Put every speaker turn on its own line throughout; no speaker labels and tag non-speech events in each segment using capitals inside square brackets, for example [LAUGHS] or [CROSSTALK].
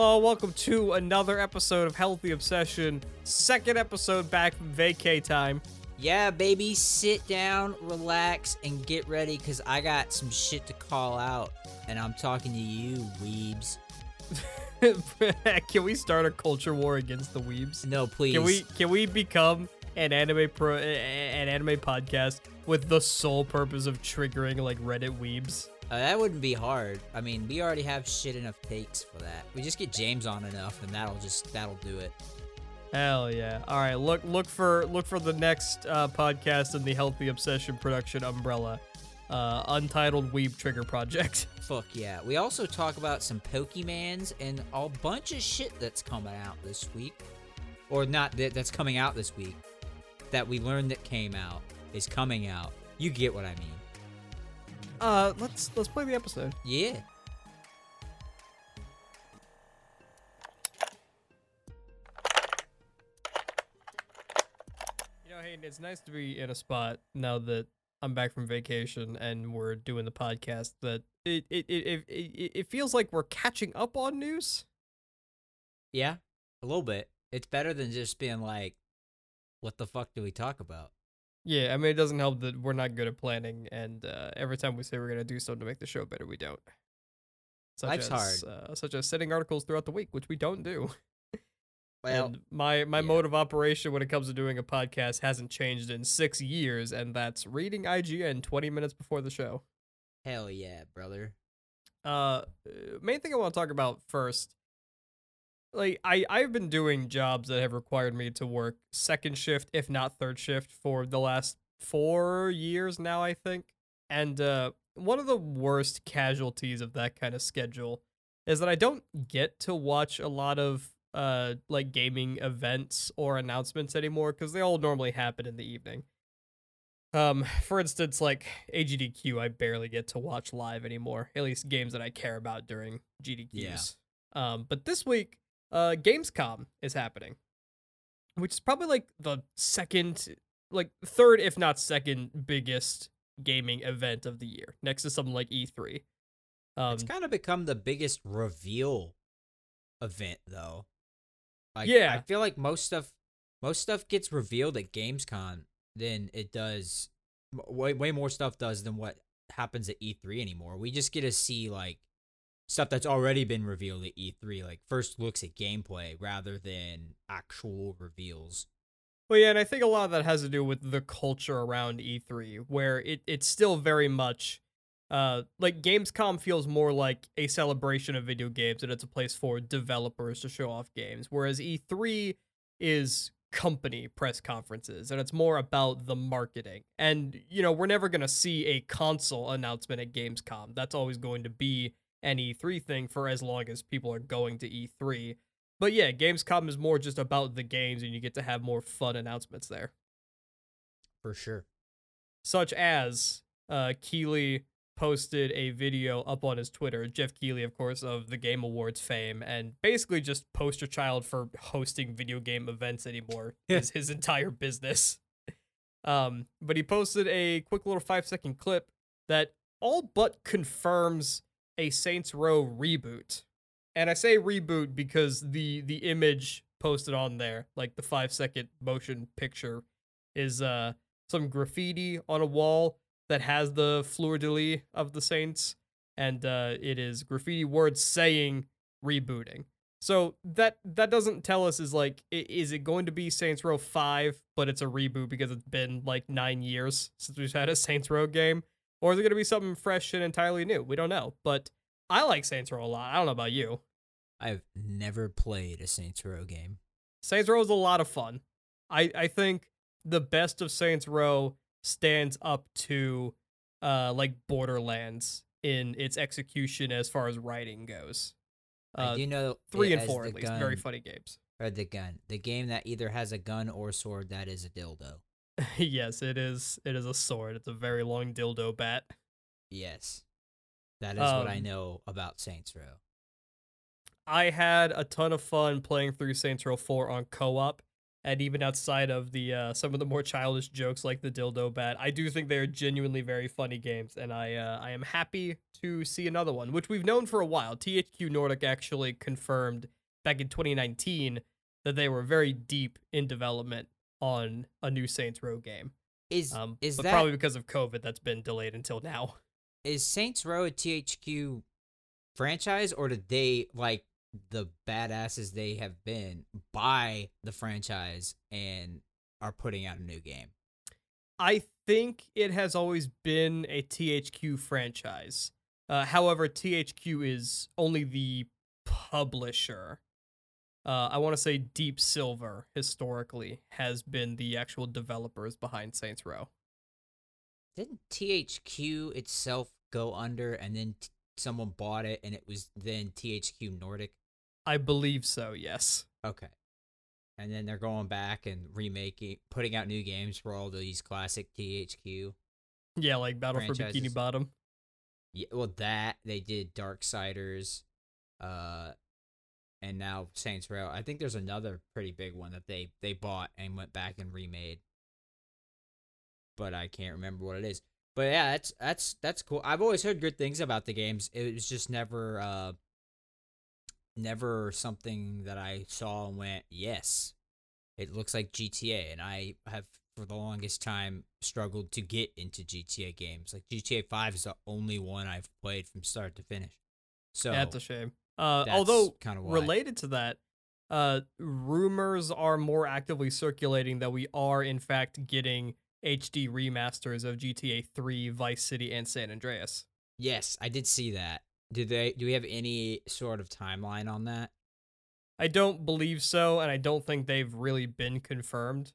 Hello, welcome to another episode of Healthy Obsession. Second episode back from vacay time.
Yeah, baby, sit down, relax, and get ready because I got some shit to call out. And I'm talking to you, weebs. [LAUGHS]
can we start a culture war against the weebs?
No, please.
Can we can we become an anime pro an anime podcast with the sole purpose of triggering like Reddit weebs?
Uh, that wouldn't be hard. I mean, we already have shit enough takes for that. We just get James on enough, and that'll just that'll do it.
Hell yeah! All right, look look for look for the next uh, podcast in the Healthy Obsession production umbrella, uh, Untitled Weeb Trigger Project. [LAUGHS]
Fuck yeah! We also talk about some Pokemans and a bunch of shit that's coming out this week, or not that that's coming out this week. That we learned that came out is coming out. You get what I mean.
Uh, let's let's play the episode.
Yeah.
You know, Hayden, it's nice to be in a spot now that I'm back from vacation and we're doing the podcast. That it it it it, it feels like we're catching up on news.
Yeah, a little bit. It's better than just being like, "What the fuck do we talk about?"
Yeah, I mean, it doesn't help that we're not good at planning, and uh, every time we say we're gonna do something to make the show better, we don't. Such
Life's
as, Uh, such as sending articles throughout the week, which we don't do. [LAUGHS]
Well,
and my my
yeah.
mode of operation when it comes to doing a podcast hasn't changed in six years, and that's reading IGN twenty minutes before the show.
hell yeah, brother.
Uh, main thing I want to talk about first, like I I've been doing jobs that have required me to work second shift, if not third shift, for the last four years now, I think. And uh, one of the worst casualties of that kind of schedule is that I don't get to watch a lot of uh like gaming events or announcements anymore because they all normally happen in the evening. Um, for instance, like AGDQ, I barely get to watch live anymore. At least games that I care about during GDQs. Um, but this week, uh, Gamescom is happening, which is probably like the second, like third, if not second, biggest gaming event of the year, next to something like E3. Um,
it's kind of become the biggest reveal event, though. Like,
Yeah.
I feel like most stuff, most stuff gets revealed at Gamescom than it does. Way way more stuff does than what happens at E3 anymore. We just get to see like stuff that's already been revealed at E3, like first looks at gameplay rather than actual reveals.
Well, yeah, and I think a lot of that has to do with the culture around E3, where it, it's still very much uh like Gamescom feels more like a celebration of video games and it's a place for developers to show off games, whereas E3 is company press conferences and it's more about the marketing. And you know, we're never going to see a console announcement at Gamescom. That's always going to be an E3 thing for as long as people are going to E3. But yeah, Gamescom is more just about the games and you get to have more fun announcements there.
For sure.
Such as uh Keighley posted a video up on his Twitter, Geoff Keighley, of course, of the Game Awards fame, and basically just poster child for hosting video game events anymore [LAUGHS] is his entire business. Um, but he posted a quick little five second clip that all but confirms a Saints Row reboot. And I say reboot because the the image posted on there, like the five second motion picture, is uh some graffiti on a wall that has the fleur de lis of the Saints, and uh, it is graffiti words saying rebooting. So that that doesn't tell us is like is it going to be Saints Row 5 but it's a reboot because it's been like 9 years since we've had a Saints Row game or is it going to be something fresh and entirely new? We don't know, but I like Saints Row a lot. I don't know about you.
I've never played a Saints Row game.
Saints Row is a lot of fun. I I think the best of Saints Row stands up to uh like Borderlands in its execution as far as writing goes. Uh,
do know
three and four at least, very funny games.
Or the gun. The game that either has a gun or sword that is a dildo. [LAUGHS]
yes, it is. It is a sword. It's a very long dildo bat.
Yes. That is what I
Um,
know about Saints Row.
I had a ton of fun playing through Saints Row 4 on co-op, And even outside of the uh, some of the more childish jokes like the dildo bat, I do think they are genuinely very funny games, and I uh, I am happy to see another one, which we've known for a while. THQ Nordic actually confirmed back in 2019 that they were very deep in development on a new Saints Row game.
Is
Um,
is
but
that
probably because of COVID that's been delayed until now. [LAUGHS]
is Saints Row a THQ franchise or did they like the badasses they have been buy the franchise and are putting out a new game?
I think it has always been a THQ franchise. Uh, however, THQ is only the publisher. Uh, I want to say Deep Silver historically has been the actual developers behind Saints Row.
Didn't THQ itself go under and then t- someone bought it and it was then THQ Nordic?
I believe so. Yes.
Okay. And then they're going back and remaking, putting out new games for all these classic THQ.
Yeah, like Battle for Bikini Bottom.
Yeah, well, that they did Darksiders, uh, and now Saints Row. I think there's another pretty big one that they they bought and went back and remade, but I can't remember what it is. But yeah, that's that's that's cool. I've always heard good things about the games. It was just never uh never something that I saw and went, yes, it looks like GTA, and I have for the longest time struggled to get into GTA games. Like GTA Five is the only one I've played from start to finish. So
That's a shame. Uh, although
kind of
related to that, uh, rumors are more actively circulating that we are in fact getting HD remasters of GTA 3, Vice City, and San Andreas.
Yes, I did see that. Do they? Do we have any sort of timeline on that?
I don't believe so, and I don't think they've really been confirmed.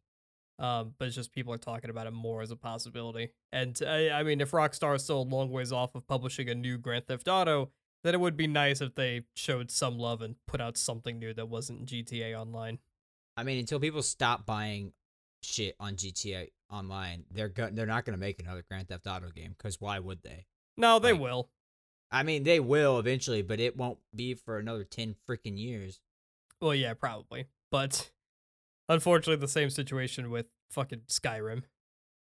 Um, but it's just people are talking about it more as a possibility. And I, I mean, if Rockstar is still a long ways off of publishing a new Grand Theft Auto, then it would be nice if they showed some love and put out something new that wasn't GTA Online.
I mean, until people stop buying shit on GTA Online, they're go- they're not gonna make another Grand Theft Auto game because why would they?
No, they
Like-
will.
I mean, they will eventually, but it won't be for another ten freaking years.
Well, yeah, probably. But unfortunately, the same situation with fucking Skyrim.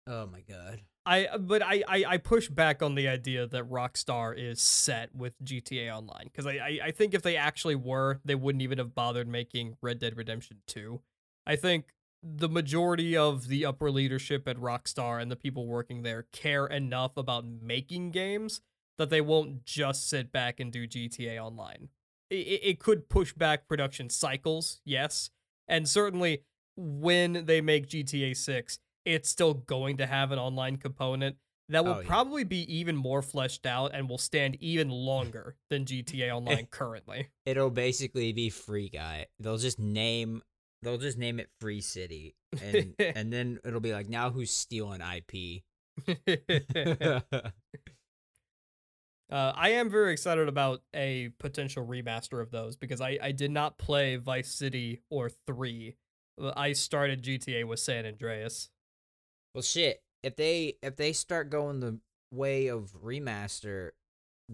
Oh my god.
I but I, I I push back on the idea that Rockstar is set with GTA Online because I, I I think if they actually were, they wouldn't even have bothered making Red Dead Redemption 2. I think the majority of the upper leadership at Rockstar and the people working there care enough about making games that they won't just sit back and do GTA Online. It, it it could push back production cycles, yes, and certainly when they make GTA 6, it's still going to have an online component that will
Oh, yeah.
probably be even more fleshed out and will stand even longer than GTA [LAUGHS] Online currently.
It'll basically be Free Guy. They'll just name they'll just name it Free City, and [LAUGHS] and then it'll be like now who's stealing IP? [LAUGHS]
Uh, I am very excited about a potential remaster of those because I, I did not play Vice City or 3. Uh, I started GTA with San Andreas.
Well, shit. If they if they start going the way of remaster,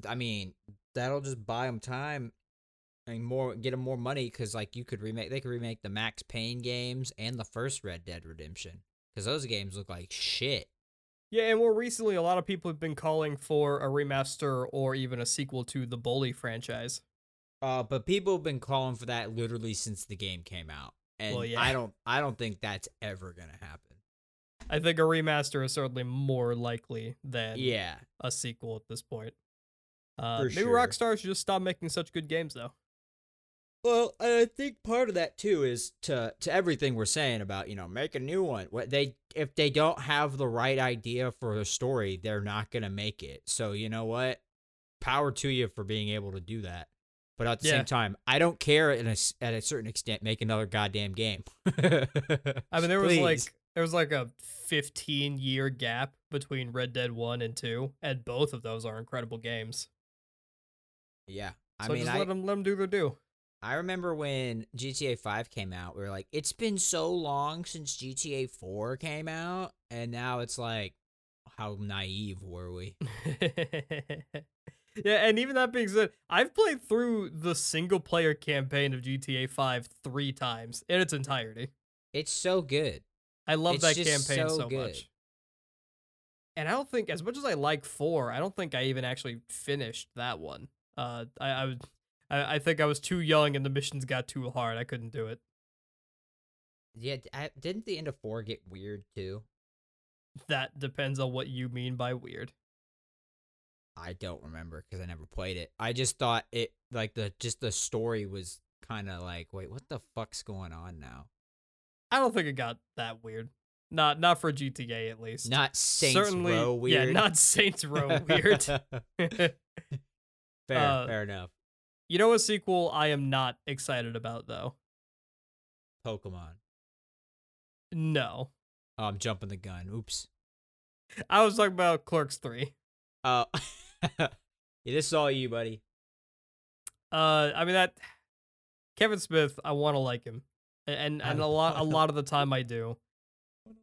I mean that'll just buy them time and more get them more money because like you could remake they could remake the Max Payne games and the first Red Dead Redemption because those games look like shit.
Yeah, and more recently, a lot of people have been calling for a remaster or even a sequel to the Bully franchise.
Uh, but people have been calling for that literally since the game came out, and
Well, yeah.
I don't I don't think that's ever gonna happen.
I think a remaster is certainly more likely than
Yeah,
a sequel at this point. Uh,
For
maybe
sure.
Rockstar should just stop making such good games, though.
Well, I think part of that too is to to everything we're saying about you know make a new one. What they if they don't have the right idea for the story, they're not gonna make it. So you know what? Power to you for being able to do that. But at the
Yeah.
same time, I don't care in a at a certain extent. Make another goddamn game. [LAUGHS]
I mean, there was
Please.
like there was like a 15 year gap between Red Dead 1 and 2, and both of those are incredible games.
yeah. I
So
mean,
just
I
let them let them do their do.
I remember when GTA 5 came out, we were like, it's been so long since GTA 4 came out. And now it's like, how naive were we? [LAUGHS]
yeah, and even that being said, I've played through the single player campaign of GTA 5 three times in its entirety.
It's so good.
I love
It's
that campaign
so
so, much. And I don't think, as much as I like four, I don't think I even actually finished that one. Uh, I, I I, I think I was too young and the missions got too hard. I couldn't do it.
Yeah, I, didn't the end of four get weird too?
That depends on what you mean by weird.
I don't remember because I never played it. I just thought it like the just the story was kind of like, wait, what the fuck's going on now?
I don't think it got that weird. Not, not for GTA at least.
Not Saints
Certainly,
Row weird.
Yeah, not Saints Row [LAUGHS] weird. [LAUGHS]
fair,
Uh,
fair enough.
you know a sequel I am not excited about though.
Pokemon.
No,
Oh, I'm jumping the gun. Oops.
I was talking about Clerks three.
Oh, [LAUGHS] yeah, this is all you, buddy.
Uh, I mean that Kevin Smith, I want to like him, and and a lot a lot of the time I do.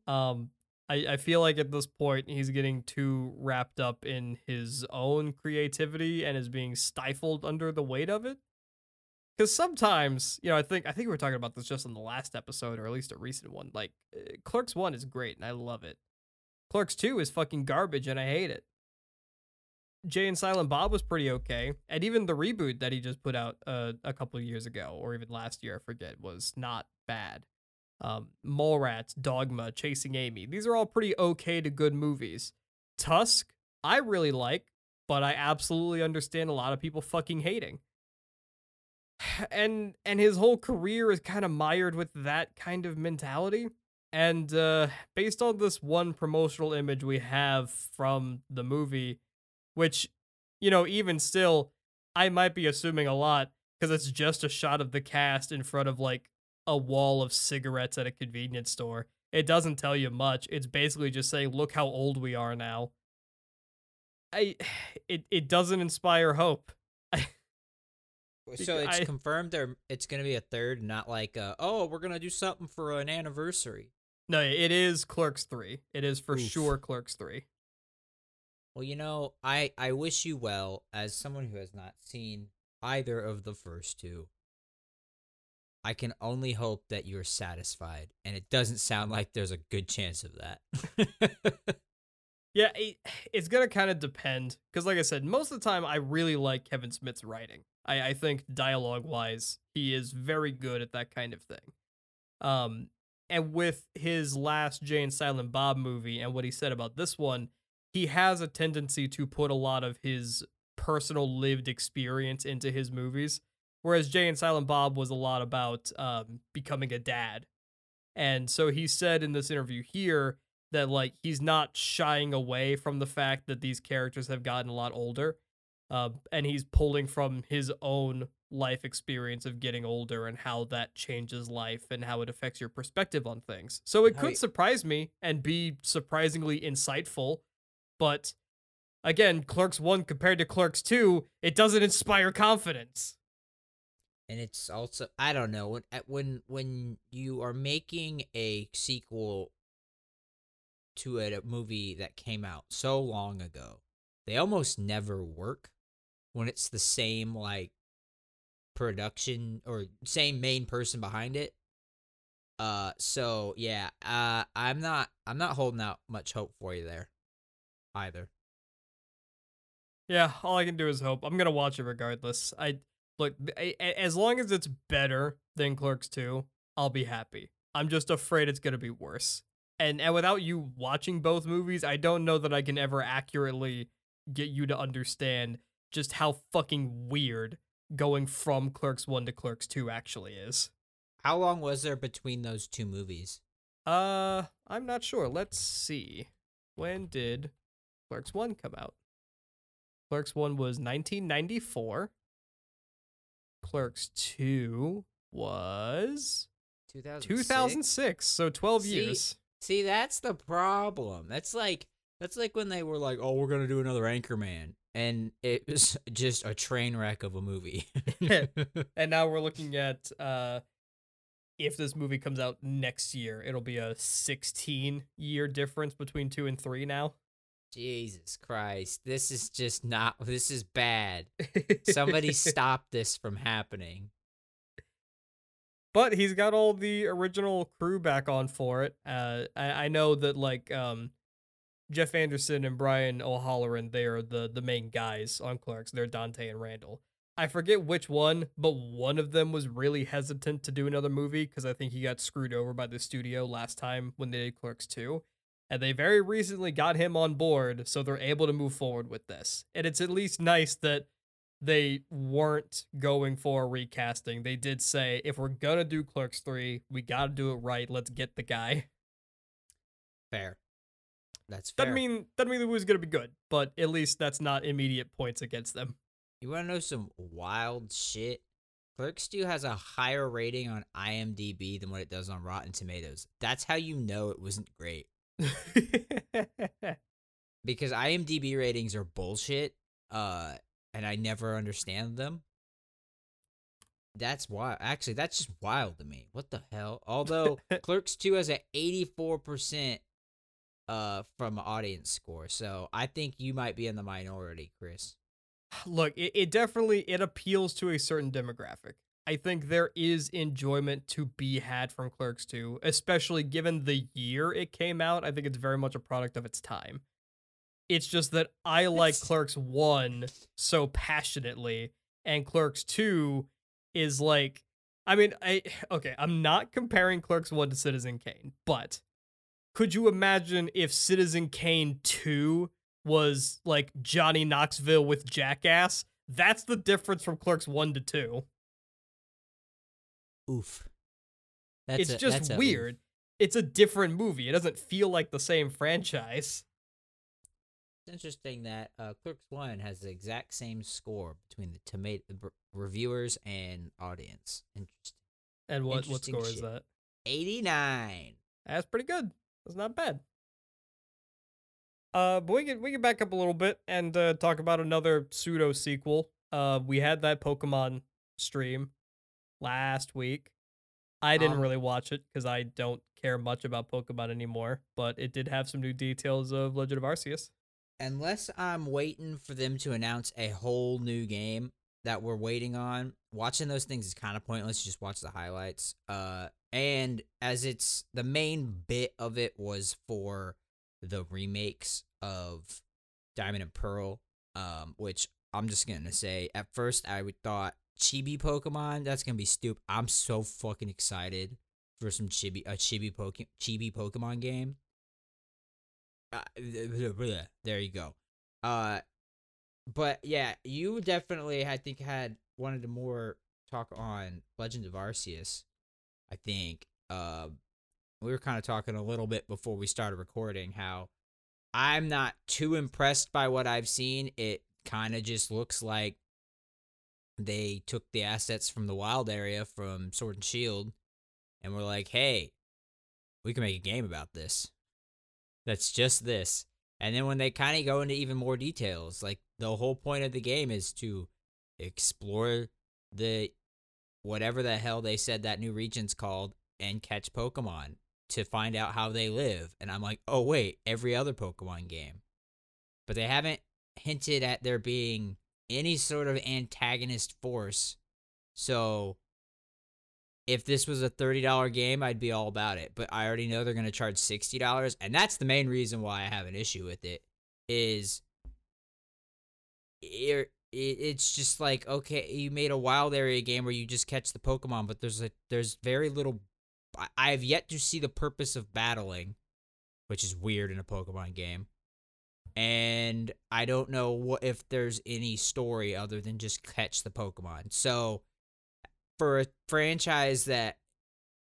Um, I I feel like at this point he's getting too wrapped up in his own creativity and is being stifled under the weight of it. Because sometimes, you know, I think I think we were talking about this just in the last episode, or at least a recent one. Like, uh, Clerks One is great and I love it. Clerks Two is fucking garbage and I hate it. Jay and Silent Bob was pretty okay, and even the reboot that he just put out uh, a couple of years ago, or even last year, I forget, was not bad. Um, Mallrats, Dogma, Chasing Amy, these are all pretty okay to good movies. Tusk, I really like, but I absolutely understand a lot of people fucking hating. [SIGHS] And and his whole career is kind of mired with that kind of mentality. And uh, based on this one promotional image we have from the movie, which, you know, even still, I might be assuming a lot because it's just a shot of the cast in front of like a wall of cigarettes at a convenience store. It doesn't tell you much. It's basically just saying, look how old we are now. I [SIGHS] it it doesn't inspire hope.
So it's
I-
confirmed there. It's gonna be a third, not like, uh, oh, we're gonna do something for an anniversary.
No, it is Clerks 3. It is for
Oof.
sure Clerks 3.
Well, you know, I I wish you well as someone who has not seen either of the first two. I can only hope that you're satisfied, and it doesn't sound like there's a good chance of that. [LAUGHS]
Yeah, it, it's gonna kind of depend because, like I said, most of the time I really like Kevin Smith's writing. I, I think dialogue wise, he is very good at that kind of thing. Um, and with his last Jay and Silent Bob movie and what he said about this one, he has a tendency to put a lot of his personal lived experience into his movies. Whereas Jay and Silent Bob was a lot about um, becoming a dad. And so he said in this interview here that like he's not shying away from the fact that these characters have gotten a lot older uh, and he's pulling from his own life experience of getting older and how that changes life and how it affects your perspective on things so it could surprise me and be surprisingly insightful but again clerks 1 compared to clerks 2 it doesn't inspire confidence
and it's also I don't know when when when you are making a sequel to a, a movie that came out so long ago, they almost never work when it's the same like production or same main person behind it. Uh so yeah, uh I'm not I'm not holding out much hope for you there either.
Yeah, all I can do is hope. I'm gonna watch it regardless. I look a- a- as long as it's better than Clerks 2, I'll be happy. I'm just afraid it's gonna be worse. And and without you watching both movies, I don't know that I can ever accurately get you to understand just how fucking weird going from Clerks 1 to Clerks 2 actually is.
How long was there between those two movies?
Uh, I'm not sure. Let's see. When did Clerks 1 come out? Clerks 1 was 1994. Clerks 2 was
2006.
2006, so 12
See,
years.
See, that's the problem. That's like that's like when they were like, "Oh, we're gonna do another Anchorman," and it was just a train wreck of a movie. [LAUGHS] [LAUGHS]
And now we're looking at uh if this movie comes out next year, it'll be a 16 year difference between 2 and 3 now.
Jesus Christ, this is just not. This is bad. Somebody [LAUGHS] stop this from happening.
but he's got all the original crew back on for it. Uh, I, I know that like um, Jeff Anderson and Brian O'Halloran, they are the the main guys on Clerks. They're Dante and Randal. I forget which one, but one of them was really hesitant to do another movie because I think he got screwed over by the studio last time when they did Clerks 2. And they very recently got him on board, so they're able to move forward with this. And it's at least nice that they weren't going for recasting. They did say, if we're gonna do Clerks 3, we gotta do it right. Let's get the guy.
Fair. That's fair.
Doesn't mean doesn't mean the movie's gonna be good, but at least that's not immediate points against them.
You want to know some wild shit? Clerks 2 has a higher rating on IMDb than what it does on Rotten Tomatoes. That's how you know it wasn't great. [LAUGHS] because IMDb ratings are bullshit. Uh and I never understand them. That's wild. Actually, that's just wild to me. What the hell? Although [LAUGHS] Clerks 2 has an 84% uh from audience score. So I think you might be in the minority, Chris.
Look, it, it definitely it appeals to a certain demographic. I think there is enjoyment to be had from Clerks 2, especially given the year it came out. I think it's very much a product of its time. It's just that I like
It's-
Clerks 1 so passionately, and Clerks 2 is like, I mean, I [SIGHS] okay, I'm not comparing Clerks 1 to Citizen Kane, but could you imagine if Citizen Kane 2 was like Johnny Knoxville with Jackass? That's the difference from Clerks 1 to 2.
Oof. That's
it's
a-
just
that's a
weird. It's a different movie. It doesn't feel like the same franchise.
It's interesting that uh, Clerks One has the exact same score between the tomato b- reviewers and audience. Interesting.
And what what
Interesting
score is that?
Eighty nine.
That's pretty good. That's not bad. Uh, but we can we can back up a little bit and uh, talk about another pseudo sequel. Uh, we had that Pokemon stream last week. I didn't
Um,
really watch it because I don't care much about Pokemon anymore. But it did have some new details of Legend of Arceus.
Unless I'm waiting for them to announce a whole new game that we're waiting on, watching those things is kind of pointless. Just watch the highlights. Uh, and as it's the main bit of it was for the remakes of Diamond and Pearl, um, which I'm just gonna say at first I would thought chibi Pokemon that's gonna be stupid. I'm so fucking excited for some chibi a chibi poke chibi Pokemon game. Uh, [LAUGHS] there you go. Uh, but yeah, you definitely I think had wanted to more talk on Legend of Arceus. I think uh, we were kind of talking a little bit before we started recording how I'm not too impressed by what I've seen. It kind of just looks like they took the assets from the wild area from Sword and Shield and were like, hey, we can make a game about this. That's just this. And then when they kind of go into even more details, like the whole point of the game is to explore the whatever the hell they said that new region's called and catch Pokemon to find out how they live. And I'm like, oh, wait, every other Pokemon game. But they haven't hinted at there being any sort of antagonist force. So if this was a $30 game, I'd be all about it. But I already know they're going to charge $60. And that's the main reason why I have an issue with it is it, it's just like, okay, you made a wild area game where you just catch the Pokemon, but there's a, there's very little I have yet to see the purpose of battling, which is weird in a Pokemon game. And I don't know what if there's any story other than just catch the Pokemon. So for a franchise that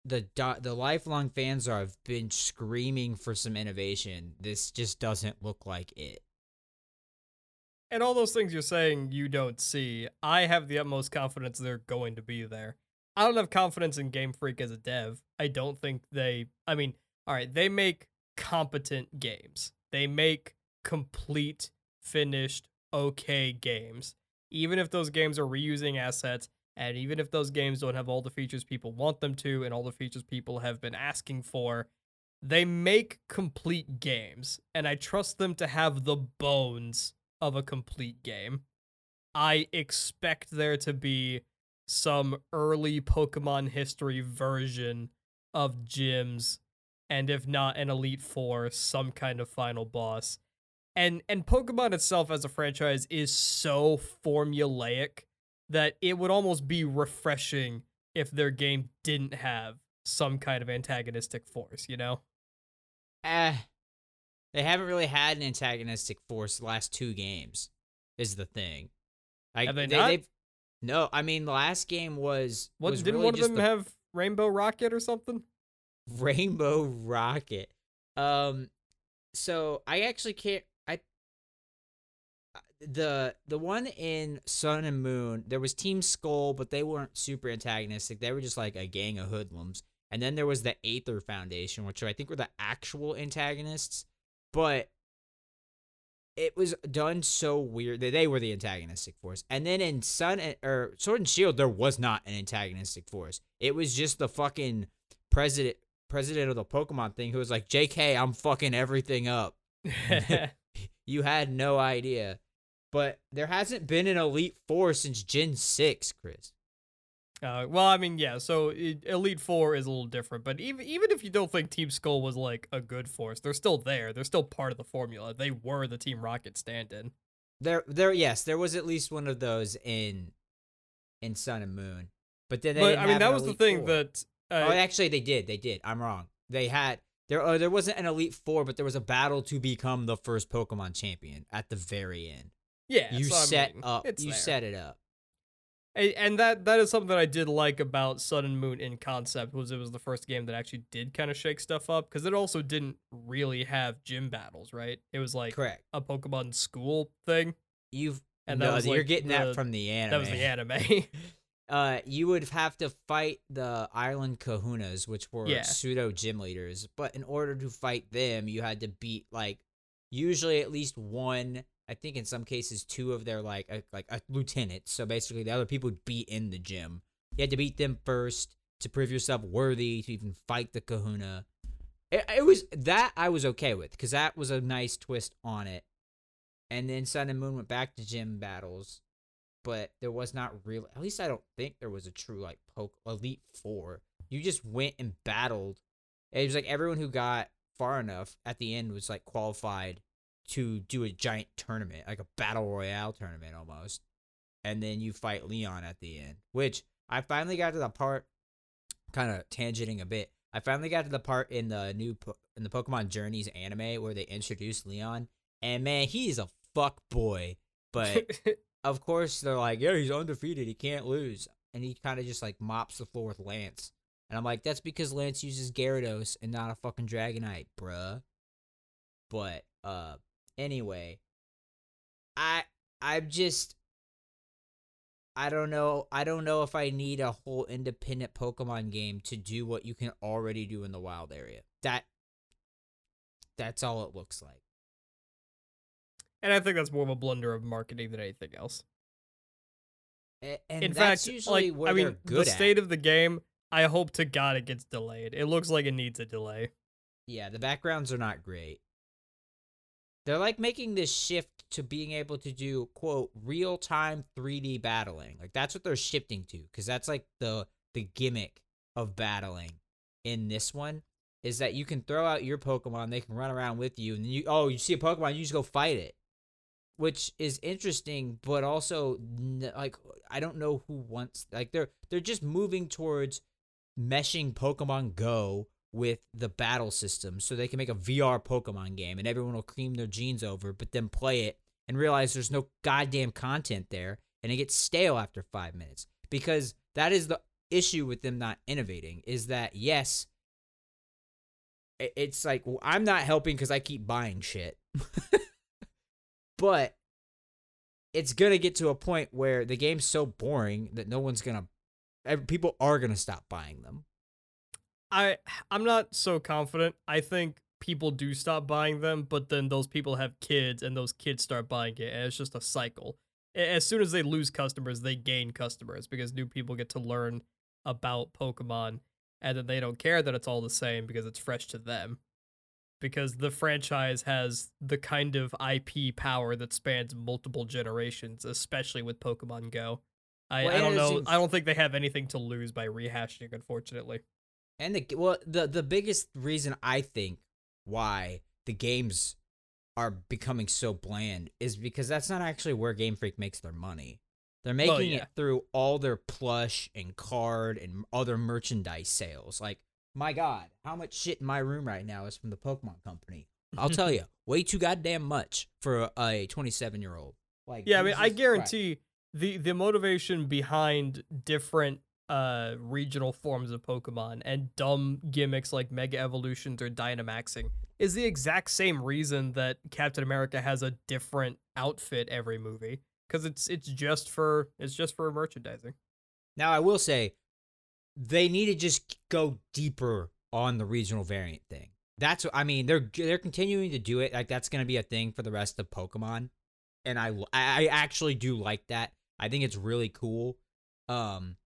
the the lifelong fans are have been screaming for some innovation, this just doesn't look like it.
And all those things you're saying you don't see, I have the utmost confidence they're going to be there. I don't have confidence in Game Freak as a dev. I don't think they, I mean, all right, they make competent games. They make complete, finished, okay games. Even if those games are reusing assets, and even if those games don't have all the features people want them to and all the features people have been asking for, they make complete games. And I trust them to have the bones of a complete game. I expect there to be some early Pokemon history version of gyms, and if not an Elite Four, some kind of final boss. And and Pokemon itself as a franchise is so formulaic that it would almost be refreshing if their game didn't have some kind of antagonistic force, you know?
Eh, they haven't really had an antagonistic force the last two games. Is the thing. Like,
Have they not?
they've- no, I mean the last game was
What
was
didn't
really
one of them
the
have Rainbow Rocket or something? [LAUGHS]
Rainbow Rocket. Um, so I actually can't. The the one in Sun and Moon, there was Team Skull, but they weren't super antagonistic. They were just like a gang of hoodlums. And then there was the Aether Foundation, which I think were the actual antagonists, but it was done so weird that they were the antagonistic force. And then in Sun and, or Sword and Shield, there was not an antagonistic force. It was just the fucking president president of the Pokemon thing who was like, "JK, I'm fucking everything up." [LAUGHS] [LAUGHS] You had no idea. But there hasn't been an Elite Four since Gen Six, Chris.
Uh, well, I mean, yeah. So it, Elite Four is a little different, but even even if you don't think Team Skull was like a good force, they're still there. They're still part of the formula. They were the Team Rocket stand-in.
There, there, yes, there was at least one of those in in Sun and Moon. But then they
But I mean, that was the thing
Four.
that uh,
oh, actually, they did. They did. I'm wrong. They had there. Uh, there wasn't an Elite Four, but there was a battle to become the first Pokemon champion at the very end.
Yeah,
you
so, I
set
mean,
up. You
there.
set it up.
And that that is something that I did like about Sun and Moon in concept was it was the first game that actually did kind of shake stuff up because it also didn't really have gym battles, right? It was like
Correct.
a Pokemon school thing,
You've
and
no,
that was
you're
like
getting
the-
that from the anime.
that was the anime. [LAUGHS] [LAUGHS]
uh, you would have to fight the island kahunas, which were
Yeah.
pseudo gym leaders. But in order to fight them, you had to beat like usually at least one. I think in some cases two of their like a, like a lieutenant. So basically, the other people would be in the gym. You had to beat them first to prove yourself worthy to even fight the kahuna. It, it was that I was okay with because that was a nice twist on it. And then Sun and Moon went back to gym battles but there was not real. At least I don't think there was a true like poke elite four. You just went and battled. It was like everyone who got far enough at the end was like qualified to do a giant tournament, like a battle royale tournament almost. And then you fight Leon at the end, which I finally got to the part. Kind of tangenting a bit. I finally got to the part in the new po- in the Pokemon Journeys anime where they introduced Leon, and man, he's a fuck boy. But [LAUGHS] of course they're like, yeah, he's undefeated. He can't lose. And he kind of just like mops the floor with Lance. And I'm like, that's because Lance uses Gyarados and not a fucking Dragonite, bruh. But uh anyway, I I'm just I don't know. I don't know if I need a whole independent Pokemon game to do what you can already do in the wild area. That that's all it looks like.
and I think that's more of a blunder of marketing than anything else.
And
in
that's
fact,
usually
like
where
I mean, the
at.
state of the game, I hope to God it gets delayed. It looks like it needs a delay.
Yeah, the backgrounds are not great. They're like making this shift to being able to do quote real time 3D battling. Like that's what they're shifting to cuz that's like the the gimmick of battling in this one is that you can throw out your Pokemon, they can run around with you and you oh, you see a Pokemon, you just go fight it. Which is interesting, but also like I don't know who wants like they're they're just moving towards meshing Pokemon Go with the battle system so they can make a VR Pokemon game and everyone will cream their jeans over, but then play it and realize there's no goddamn content there and it gets stale after five minutes. Because that is the issue with them not innovating is that, yes, it's like well, I'm not helping because I keep buying shit. [LAUGHS] but it's going to get to a point where the game's so boring that no one's going to, people are going to stop buying them.
I I'm not so confident. I think people do stop buying them, but then those people have kids and those kids start buying it, and it's just a cycle. As soon as they lose customers, they gain customers because new people get to learn about Pokemon, and then they don't care that it's all the same because it's fresh to them. Because the franchise has the kind of IP power that spans multiple generations, especially with Pokemon Go. I,
Well,
I don't know.
seems-
I don't think they have anything to lose by rehashing, unfortunately.
And the well, the the biggest reason I think why the games are becoming so bland is because that's not actually where Game Freak makes their money. They're making
yeah.
it through all their plush and card and other merchandise sales. Like, my God, how much shit in my room right now is from the Pokemon Company? I'll tell you, [LAUGHS] way too goddamn much for a 27 year old. Like,
Yeah, I mean, I
Jesus Christ.
guarantee the the motivation behind different uh regional forms of Pokemon and dumb gimmicks like Mega Evolutions or Dynamaxing is the exact same reason that Captain America has a different outfit every movie because it's it's just for it's just for merchandising.
Now I will say they need to just go deeper on the regional variant thing. That's what I mean. They're they're continuing to do it. Like that's going to be a thing for the rest of Pokemon, and I I actually do like that. I think it's really cool. Um,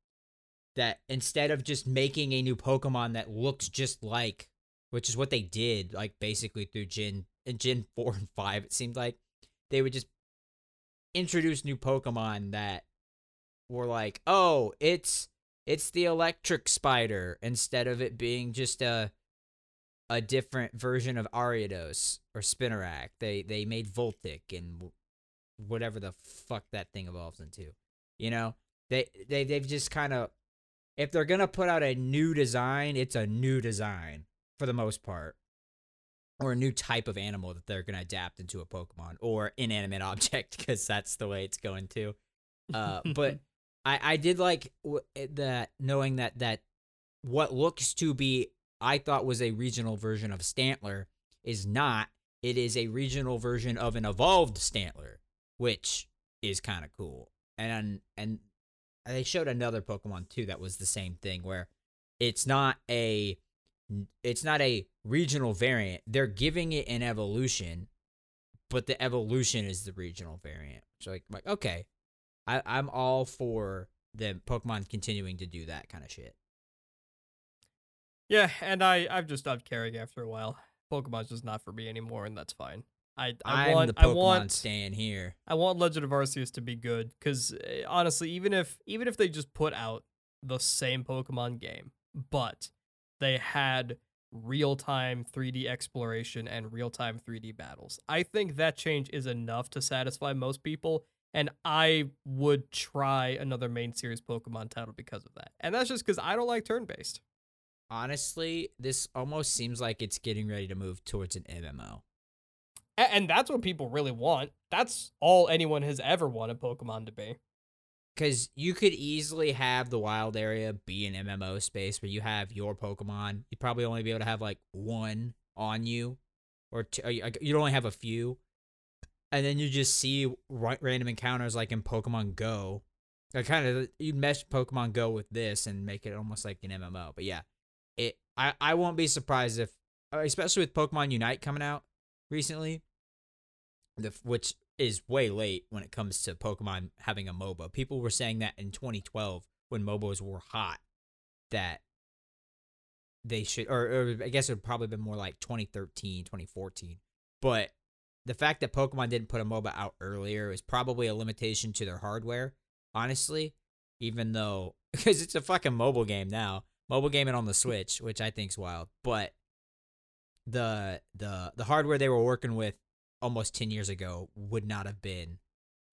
that instead of just making a new Pokemon that looks just like, which is what they did, like basically through Gen in Gen [LAUGHS] four and five, it seemed like they would just introduce new Pokemon that were like, oh, it's it's the electric spider instead of it being just a a different version of Ariados or Spinarak. They they made Joltik and whatever the fuck that thing evolves into. You know, they they they've just kind of if they're gonna put out a new design, it's a new design for the most part, or a new type of animal that they're gonna adapt into a Pokemon or inanimate object [LAUGHS] because that's the way it's going to. Uh, but [LAUGHS] I I did like w- eh, that knowing that that what looks to be I thought was a regional version of Stantler is not. It is a regional version of an evolved Stantler, which is kind of cool. And and they showed another Pokemon too that was the same thing where it's not a it's not a regional variant. They're giving it an evolution, but the evolution is the regional variant. So like, like okay, I, I'm all for the Pokemon continuing to do that kind of shit.
Yeah, and I I've just stopped caring after a while. Pokemon's just not for me anymore, and that's fine. I I
I'm
want
the
I
Pokemon
want
staying here.
I want Legend of Arceus to be good because eh, honestly, even if even if they just put out the same Pokemon game, but they had real time 3D exploration and real time 3D battles, I think that change is enough to satisfy most people. And I would try another main series Pokemon title because of that. And that's just because I don't like turn based.
Honestly, this almost seems like it's getting ready to move towards an MMO.
And that's what people really want. That's all anyone has ever wanted Pokemon to be.
Because you could easily have the wild area be an MMO space where you have your Pokemon. You'd probably only be able to have like one on you, or two, like, you'd only have a few. And then you just see ra- random encounters like in Pokemon Go. Like kind of you'd mesh Pokemon Go with this and make it almost like an MMO. But yeah, it I I won't be surprised if, uh, especially with Pokemon Unite coming out recently, the which is way late when it comes to Pokemon having a MOBA. People were saying that in 2012 when MOBAs were hot that they should or, or I guess it would probably been more like 2013, 2014. But the fact that Pokemon didn't put a MOBA out earlier is probably a limitation to their hardware, honestly, even though [LAUGHS] because it's a fucking mobile game now. Mobile gaming on the Switch, which I think's wild. But the the the hardware they were working with almost 10 years ago would not have been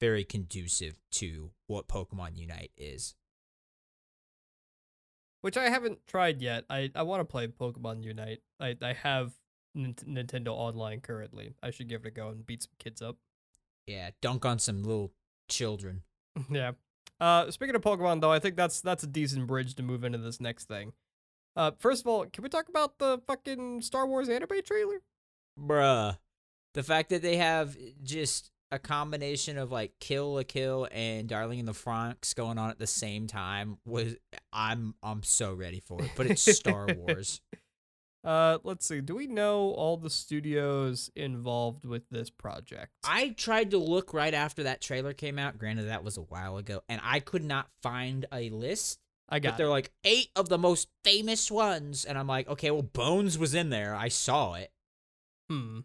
very conducive to what Pokemon Unite is.
which I haven't tried yet. I, I want to play Pokemon Unite. I, I have Nin- Nintendo Online currently. I should give it a go and beat some kids up.
Yeah, dunk on some little children. [LAUGHS]
yeah. Uh, speaking of Pokemon, though, I think that's that's a decent bridge to move into this next thing. Uh, first of all, can we talk about the fucking Star Wars anime trailer?
Bruh. The fact that they have just a combination of like Kill la Kill and Darling in the Franxx going on at the same time was I'm I'm so ready for it. But it's Star [LAUGHS] Wars.
Uh, let's see. Do we know all the studios involved with this project?
I tried to look right after that trailer came out. Granted, that was a while ago, and I could not find a list.
I
But
got
they're
it.
like eight of the most famous ones, and I'm like, okay, well, Bones was in there. I saw it
Hmm.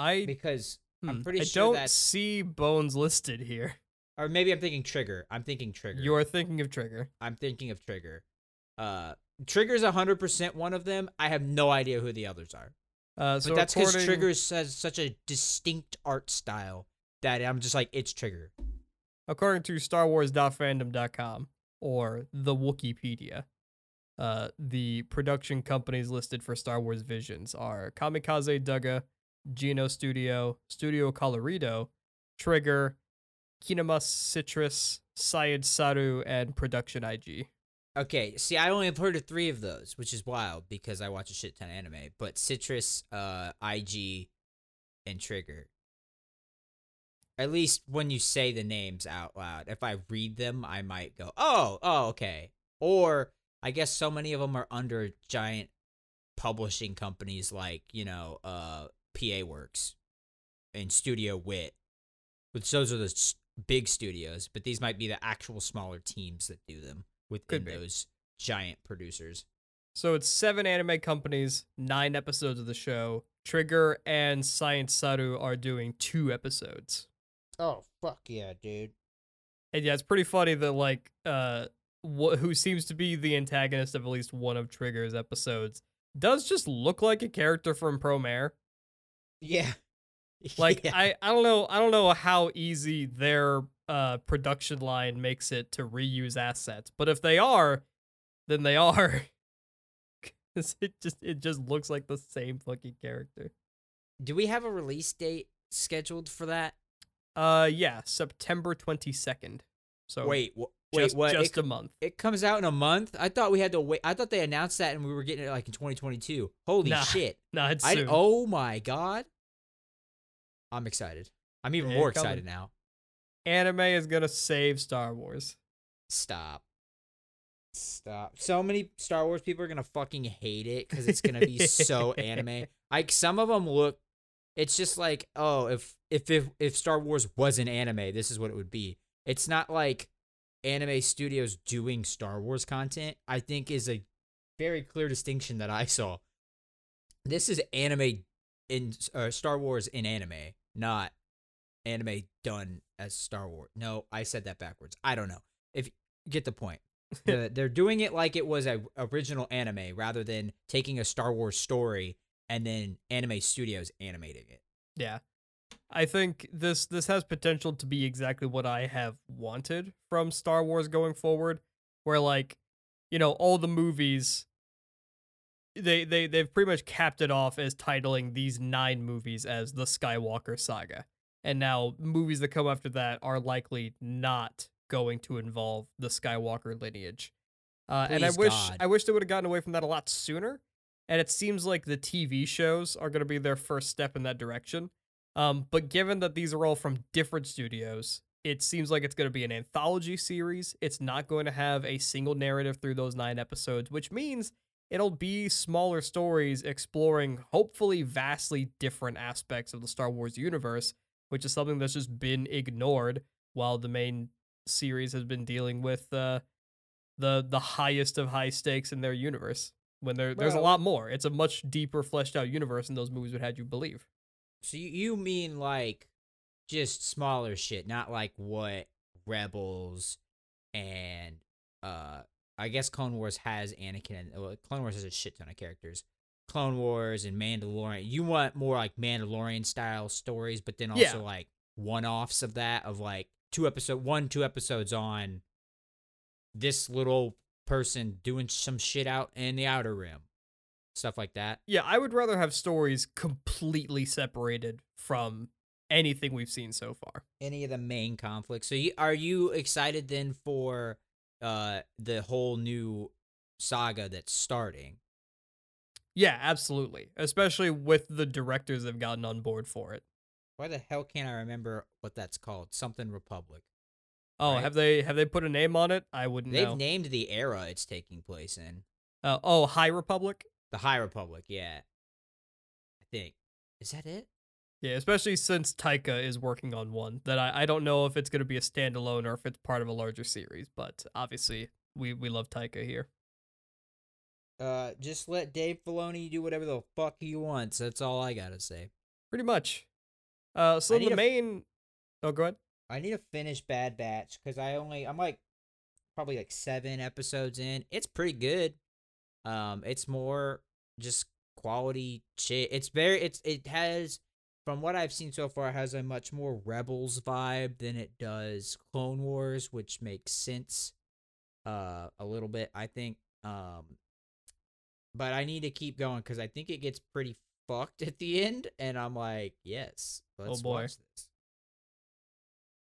I
because I'm
hmm,
pretty
I
sure
don't
that's-
see Bones listed here.
or maybe I'm thinking Trigger. I'm thinking Trigger.
You're thinking of Trigger.
I'm thinking of Trigger. Uh, Trigger's 100% one of them. I have no idea who the others are.
Uh, so
but that's because
according-
Trigger has such a distinct art style that I'm just like, it's Trigger.
According to StarWars.fandom.com or the Wikipedia, uh, the production companies listed for Star Wars Visions are Kamikaze Douga, Geno Studio, Studio Colorido, Trigger, Kinema Citrus, Science Saru, and Production IG.
Okay, see, I only have heard of three of those, which is wild because I watch a shit ton of anime. But Citrus, uh, IG, and Trigger. At least when you say the names out loud, if I read them, I might go, "Oh, oh, okay." Or I guess so many of them are under giant publishing companies like you know, uh, PA Works and Studio Wit, which those are the s- big studios. But these might be the actual smaller teams that do them within
Could be.
those giant producers.
So it's seven anime companies, nine episodes of the show. Trigger and Science Saru are doing two episodes.
Oh fuck yeah, dude!
And yeah, it's pretty funny that like uh wh- who seems to be the antagonist of at least one of Trigger's episodes does just look like a character from Promare.
Yeah, [LAUGHS]
Like
Yeah.
I I don't know I don't know how easy their uh production line makes it to reuse assets, but if they are, then they are. [LAUGHS] Cause it just it just looks like the same fucking character.
do we have a release date scheduled for that?
Uh yeah, September 22nd. So
wait, wh- wait,
just,
what?
just
it,
a month.
it comes out in a month. I thought we had to wait. I thought they announced that and we were getting it like in 2022. Holy
Nah,
shit! [LAUGHS]
Nah, it's
I
soon.
oh my god, I'm excited. I'm even
Yeah,
more
coming.
excited now.
Anime is gonna save Star Wars.
Stop. Stop. So many Star Wars people are gonna fucking hate it because it's gonna be [LAUGHS] so anime. Like some of them look. It's just like, oh, if if if if Star Wars was an anime, this is what it would be. It's not like anime studios doing Star Wars content. I think is a very clear distinction that I saw. This is anime in uh, Star Wars in anime, not anime done as Star Wars. No, I said that backwards. I don't know. If get the point. [LAUGHS] The- they're doing it like it was a original anime rather than taking a Star Wars story and then anime studios animating it.
Yeah. I think this this has potential to be exactly what I have wanted from Star Wars going forward, where like, you know, all the movies they they they've pretty much capped it off as titling these nine movies as the Skywalker saga. And now movies that come after that are likely not going to involve the Skywalker lineage. Uh, and I
Please
wish
God.
I wish they would have gotten away from that a lot sooner. And it seems like the TV shows are going to be their first step in that direction. Um, but given that these are all from different studios, it seems like it's going to be an anthology series. It's not going to have a single narrative through those nine episodes, which means it'll be smaller stories exploring hopefully vastly different aspects of the Star Wars universe, which is something that's just been ignored while the main series has been dealing with uh, the the highest of high stakes in their universe. When there, there's a lot more. It's a much deeper, fleshed out universe than those movies would have you believe.
So you, you mean like just smaller shit, not like what Rebels and uh I guess Clone Wars has Anakin and well, Clone Wars has a shit ton of characters. Clone Wars and Mandalorian. You want more like Mandalorian style stories, but then also
Yeah.
like one offs of that of like two episode one, two episodes on this little person doing some shit out in the outer rim. Stuff like that.
Yeah, I would rather have stories completely separated from anything we've seen so far.
any of the main conflicts. So you, are you excited then for uh the whole new saga that's starting?
Yeah, absolutely. Especially with the directors that have gotten on board for it.
Why the hell can't I remember what that's called? Something Republic.
Oh,
Right.
have they have they put a name on it? I wouldn't
They've
know.
named the era it's taking place in.
Uh, oh, High Republic.
The High Republic, yeah. I think. Is that it?
Yeah, especially since Taika is working on one that I, I don't know if it's going to be a standalone or if it's part of a larger series, but obviously we, we love Taika here.
Uh just let Dave Filoni do whatever the fuck he wants. That's all I got to say.
Pretty much. Uh, so the main. Oh, go ahead.
I need to finish Bad Batch because I only I'm like probably like seven episodes in. It's pretty good. Um, it's more just quality shit. It's very it's it has from what I've seen so far has a much more Rebels vibe than it does Clone Wars, which makes sense. Uh, a little bit I think. Um, but I need to keep going because I think it gets pretty fucked at the end, and I'm like, yes, let's
boy.
watch this.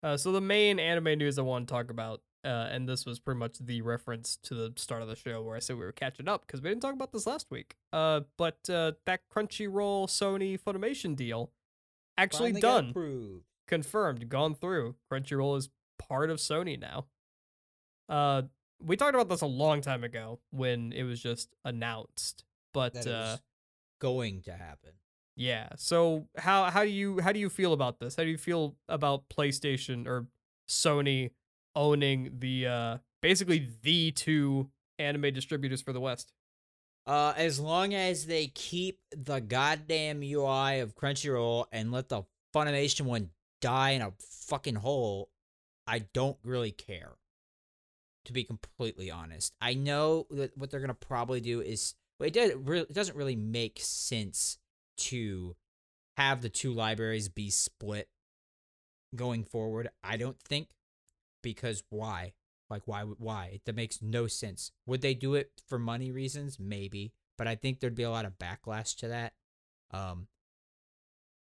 Uh, so the main anime news I want to talk about, uh, and this was pretty much the reference to the start of the show where I said we were catching up because we didn't talk about this last week. Uh, but uh, that Crunchyroll Sony Funimation deal actually
Finally
done, confirmed, gone through. Crunchyroll is part of Sony now. Uh, we talked about this a long time ago when it was just announced, but uh,
going to happen.
yeah. So how how do you how do you feel about this? How do you feel about PlayStation or Sony owning the uh basically the two anime distributors for the West?
Uh, as long as they keep the goddamn UI of Crunchyroll and let the Funimation one die in a fucking hole, I don't really care. To be completely honest, I know that what they're gonna probably do is well, it, does, it doesn't really make sense to have the two libraries be split going forward. I don't think because why? Like why? Why? That makes no sense. Would they do it for money reasons? Maybe, but I think there'd be a lot of backlash to that. Um,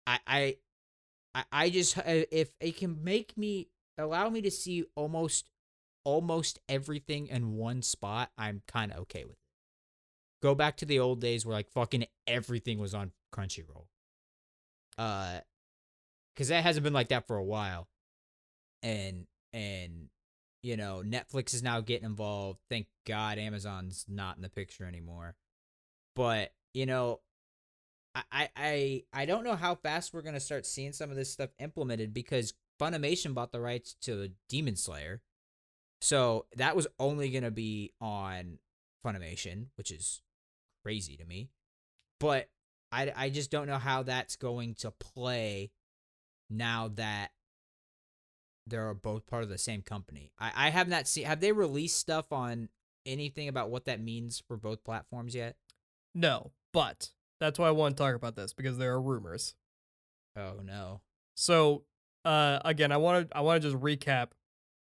I I I, I just if it can make me allow me to see almost almost everything in one spot, I'm kind of okay with it. Go back to the old days where like fucking everything was on Crunchyroll. Uh, because that hasn't been like that for a while, and and you know Netflix is now getting involved. Thank God Amazon's not in the picture anymore. But you know, I I I, don't know how fast we're gonna start seeing some of this stuff implemented because Funimation bought the rights to Demon Slayer, so that was only gonna be on Funimation, which is crazy to me. But I I just don't know how that's going to play now that they're both part of the same company. I, I have not seen have they released stuff on anything about what that means for both platforms yet?
No, but that's why I want to talk about this because there are rumors.
Oh no.
So, uh, again, I want to I want to just recap.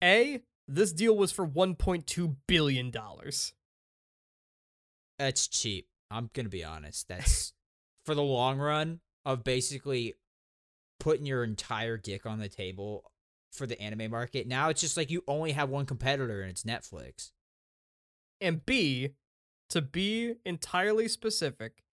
A, this deal was for 1.2 billion dollars.
That's cheap. I'm gonna be honest. That's for the long run of basically putting your entire dick on the table for the anime market. Now it's just like you only have one competitor and it's Netflix.
And B, to be entirely specific,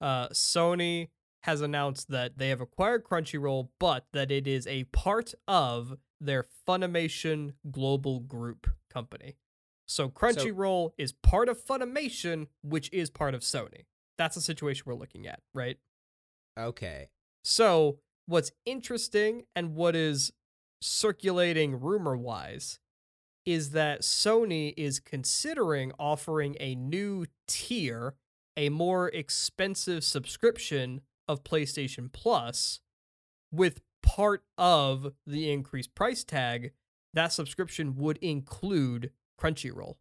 uh, Sony has announced that they have acquired Crunchyroll, but that it is a part of their Funimation Global Group company. So Crunchyroll is part of Funimation, which is part of Sony. That's the situation we're looking at, right?
Okay.
So, what's interesting and what is circulating rumor wise is that Sony is considering offering a new tier, a more expensive subscription of PlayStation Plus with part of the increased price tag. That subscription would include Crunchyroll.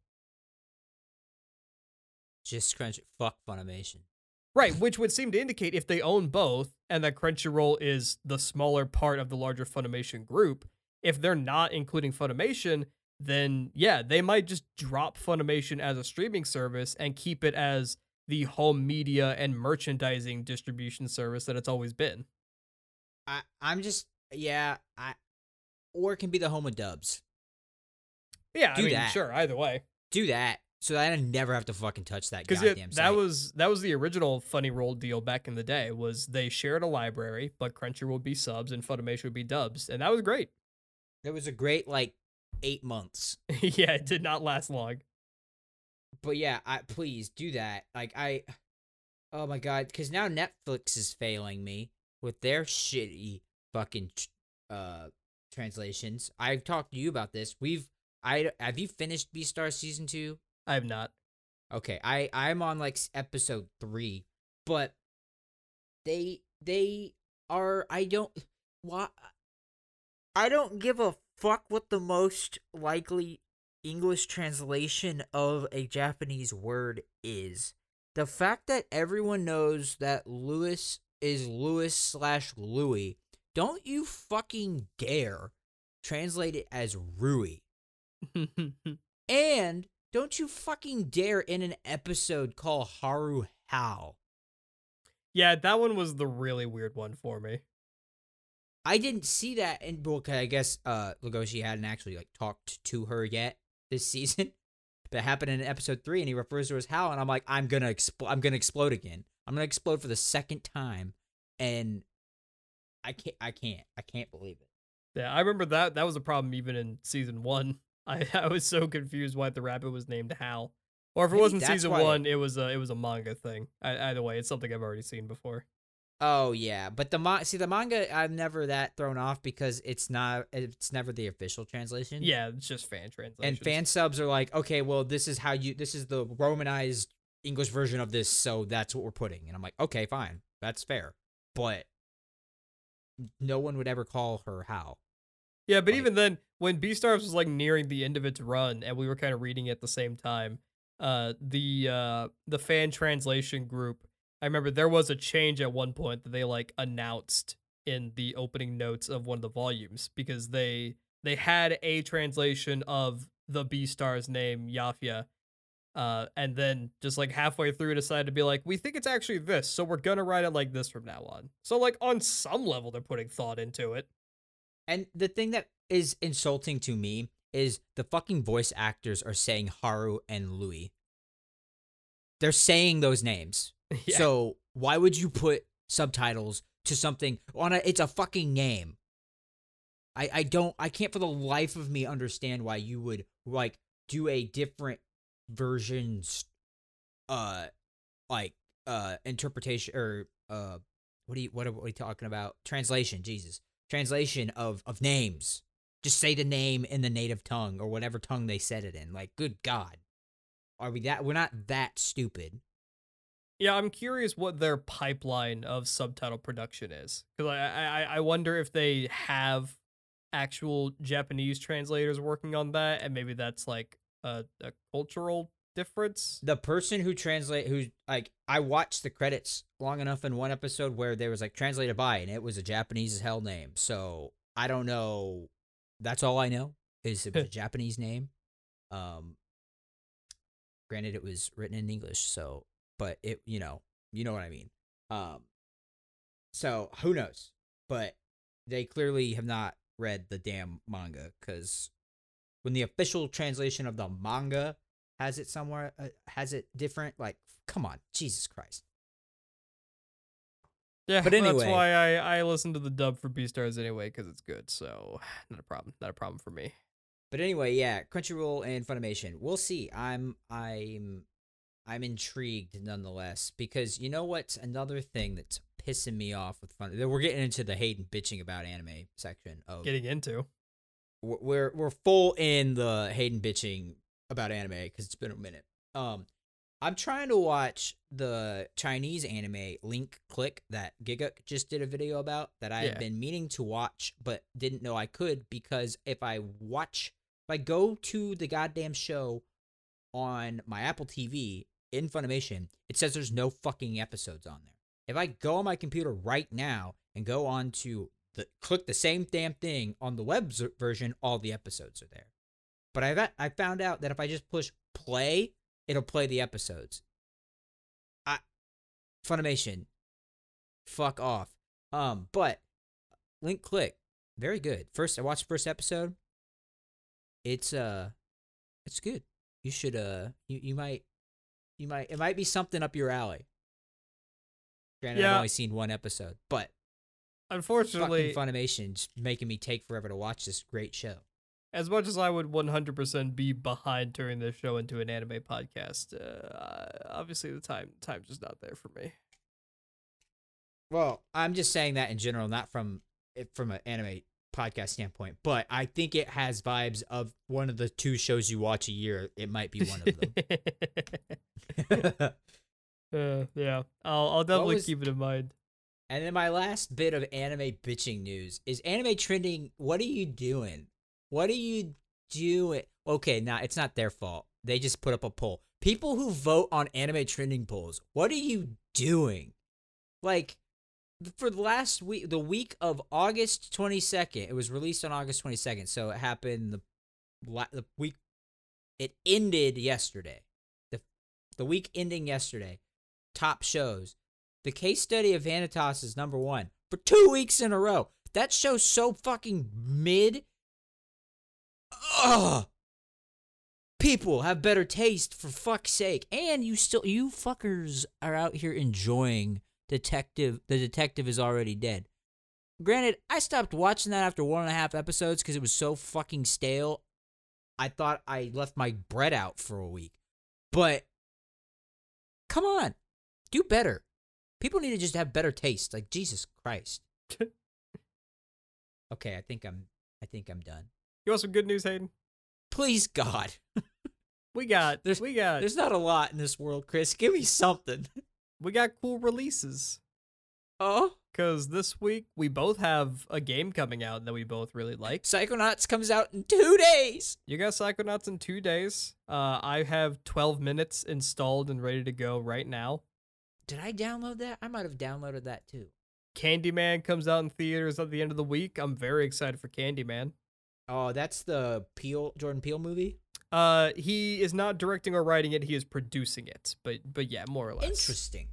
Just crunch fuck Funimation.
Right, which would seem to indicate if they own both and that Crunchyroll is the smaller part of the larger Funimation group, if they're not including Funimation, then yeah, they might just drop Funimation as a streaming service and keep it as the home media and merchandising distribution service that it's always been.
I I'm just yeah, I or it can be the home of dubs.
Yeah,
Do
I mean,
that.
sure, either way.
Do that so that I never have to fucking touch that
Because
goddamn
that
site.
was that was the original Funny Roll deal back in the day. Was they shared a library, but Crunchyroll would be subs and Funimation would be dubs, and that was great.
It was a great like eight months. [LAUGHS]
yeah, it did not last long.
But yeah, I please do that. Like I, oh my god, because now Netflix is failing me with their shitty fucking uh translations. I've talked to you about this. We've I have you finished Beastar season two?
I have not.
Okay, I I'm on like episode three, but they they are I don't why I don't give a fuck what the most likely English translation of a Japanese word is. The fact that everyone knows that Lewis is Lewis slash Louis, don't you fucking dare translate it as Rui. [LAUGHS] And don't you fucking dare in an episode call Haru Hal.
yeah, that one was the really weird one for me.
I didn't see that in well, I guess uh Legoshi hadn't actually like talked to her yet this [LAUGHS] season. But it happened in episode three, and he refers to her as Hal, and I'm like, I'm gonna explode. I'm gonna explode again. I'm gonna explode for the second time, and I can't. I can't. I can't believe it.
Yeah, I remember that. That was a problem even in season one. I, [LAUGHS] I was so confused why the rabbit was named Hal, or if it
Maybe
wasn't
that's
season
why-
one, it was a it was a manga thing. I, either way, it's something I've already seen before.
Oh yeah, but the ma- see the manga, I'm never that thrown off because it's not. It's never the official translation.
Yeah, it's just fan translation.
and fan subs are like, okay, well, this is how you. This is the romanized English version of this, so that's what we're putting. And I'm like, okay, fine, that's fair, but no one would ever call her Hal.
Yeah, but
Like-
even then, when Beastars was like nearing the end of its run, and we were kind of reading it at the same time, uh, the uh, the fan translation group, I remember there was a change at one point that they like announced in the opening notes of one of the volumes because they they had a translation of the Beastar's name Yafia, uh, and then just like halfway through decided to be like, we think it's actually this, so we're gonna write it like this from now on. So like on some level, they're putting thought into it.
And the thing that is insulting to me is the fucking voice actors are saying Haru and Louis. They're saying those names. [LAUGHS]
Yeah.
So why would you put subtitles to something on a it's a fucking name? I I don't I can't for the life of me understand why you would like do a different versions uh like uh interpretation or uh what are you what are, what are you talking about? Translation, Jesus. Translation of of names. Just say the name in the native tongue or whatever tongue they said it in. Like good god. Are we that we're not that stupid.
Yeah, I'm curious what their pipeline of subtitle production is because I, I I wonder if they have actual Japanese translators working on that, and maybe that's like a, a cultural difference.
the person who translate who like I watched the credits long enough in one episode where there was like translated by and it was a Japanese as hell name. So I don't know. That's all I know is it was [LAUGHS] a Japanese name. Um granted it was written in English, so but it you know, you know what I mean. Um so who knows? But they clearly have not read the damn manga cuz when the official translation of the manga has it somewhere uh, has it different like come on jesus christ
Yeah,
But
that's
anyway.
why I I listen to the dub for Beastars anyway because it's good. So [SIGHS] not a problem. Not a problem for me.
but anyway yeah crunchyroll and funimation we'll see i'm i'm i'm intrigued nonetheless because you know what's another thing that's pissing me off with fun we're getting into the hayden bitching about anime section of
Getting into
we're we're, we're full in the hayden bitching about anime because it's been a minute. Um i'm trying to watch the chinese anime link click that Gigguk just did a video about that i
Yeah.
had been meaning to watch but didn't know i could because if i watch if i go to the goddamn show on my apple tv in funimation it says there's no fucking episodes on there. If i go on my computer right now and go on to the click the same damn thing on the web z- version all the episodes are there but I got I found out that if I just push play, it'll play the episodes. I Funimation, fuck off. Um, but link click, very good. First, I watched the first episode. It's uh, it's good. You should uh, you you might, you might it might be something up your alley. Granted, I've only seen one episode, but
unfortunately,
fucking Funimation's making me take forever to watch this great show.
As much as I would 100% be behind turning this show into an anime podcast, uh, obviously the time time's just not there for me.
Well, I'm just saying that in general, not from it- from an anime podcast standpoint, but I think it has vibes of one of the two shows you watch a year. It might be one of them. [LAUGHS] [LAUGHS]
uh, yeah, I'll I'll definitely
was-
keep it in mind.
And then my last bit of anime bitching news is anime trending. What are you doing? What are you doing? Okay, now it's not their fault. They just put up a poll. People who vote on anime trending polls, what are you doing? Like, for the last week, the week of August 22nd, it was released on August 22nd. So it happened the, the week, it ended yesterday. The, the week ending yesterday. Top shows. The case study of Vanitas is number one for two weeks in a row. That show's so fucking mid. Ugh. People have better taste for fuck's sake. And you still you fuckers are out here enjoying detective the detective is already dead. Granted, I stopped watching that after one and a half episodes because it was so fucking stale. I thought I left my bread out for a week. But come on. Do better. People need to just have better taste. Like Jesus Christ. [LAUGHS] okay, I think I'm I think I'm done.
You want some good news, Hayden?
Please God. [LAUGHS]
We got
There's-
we got
There's not a lot in this world, Chris. Give me something. [LAUGHS]
we got cool releases.
Oh,
Cause this week we both have a game coming out that we both really like.
Psychonauts comes out in 2 days.
You got Psychonauts in two days. Uh, I have 12 minutes installed and ready to go right now.
Did I download that? I might have downloaded that too.
Candyman comes out in theaters at the end of the week. I'm very excited for Candyman.
Oh, that's the Peel Jordan Peele movie.
Uh, he is not directing or writing it. He is producing it. But but yeah, more or less.
Interesting.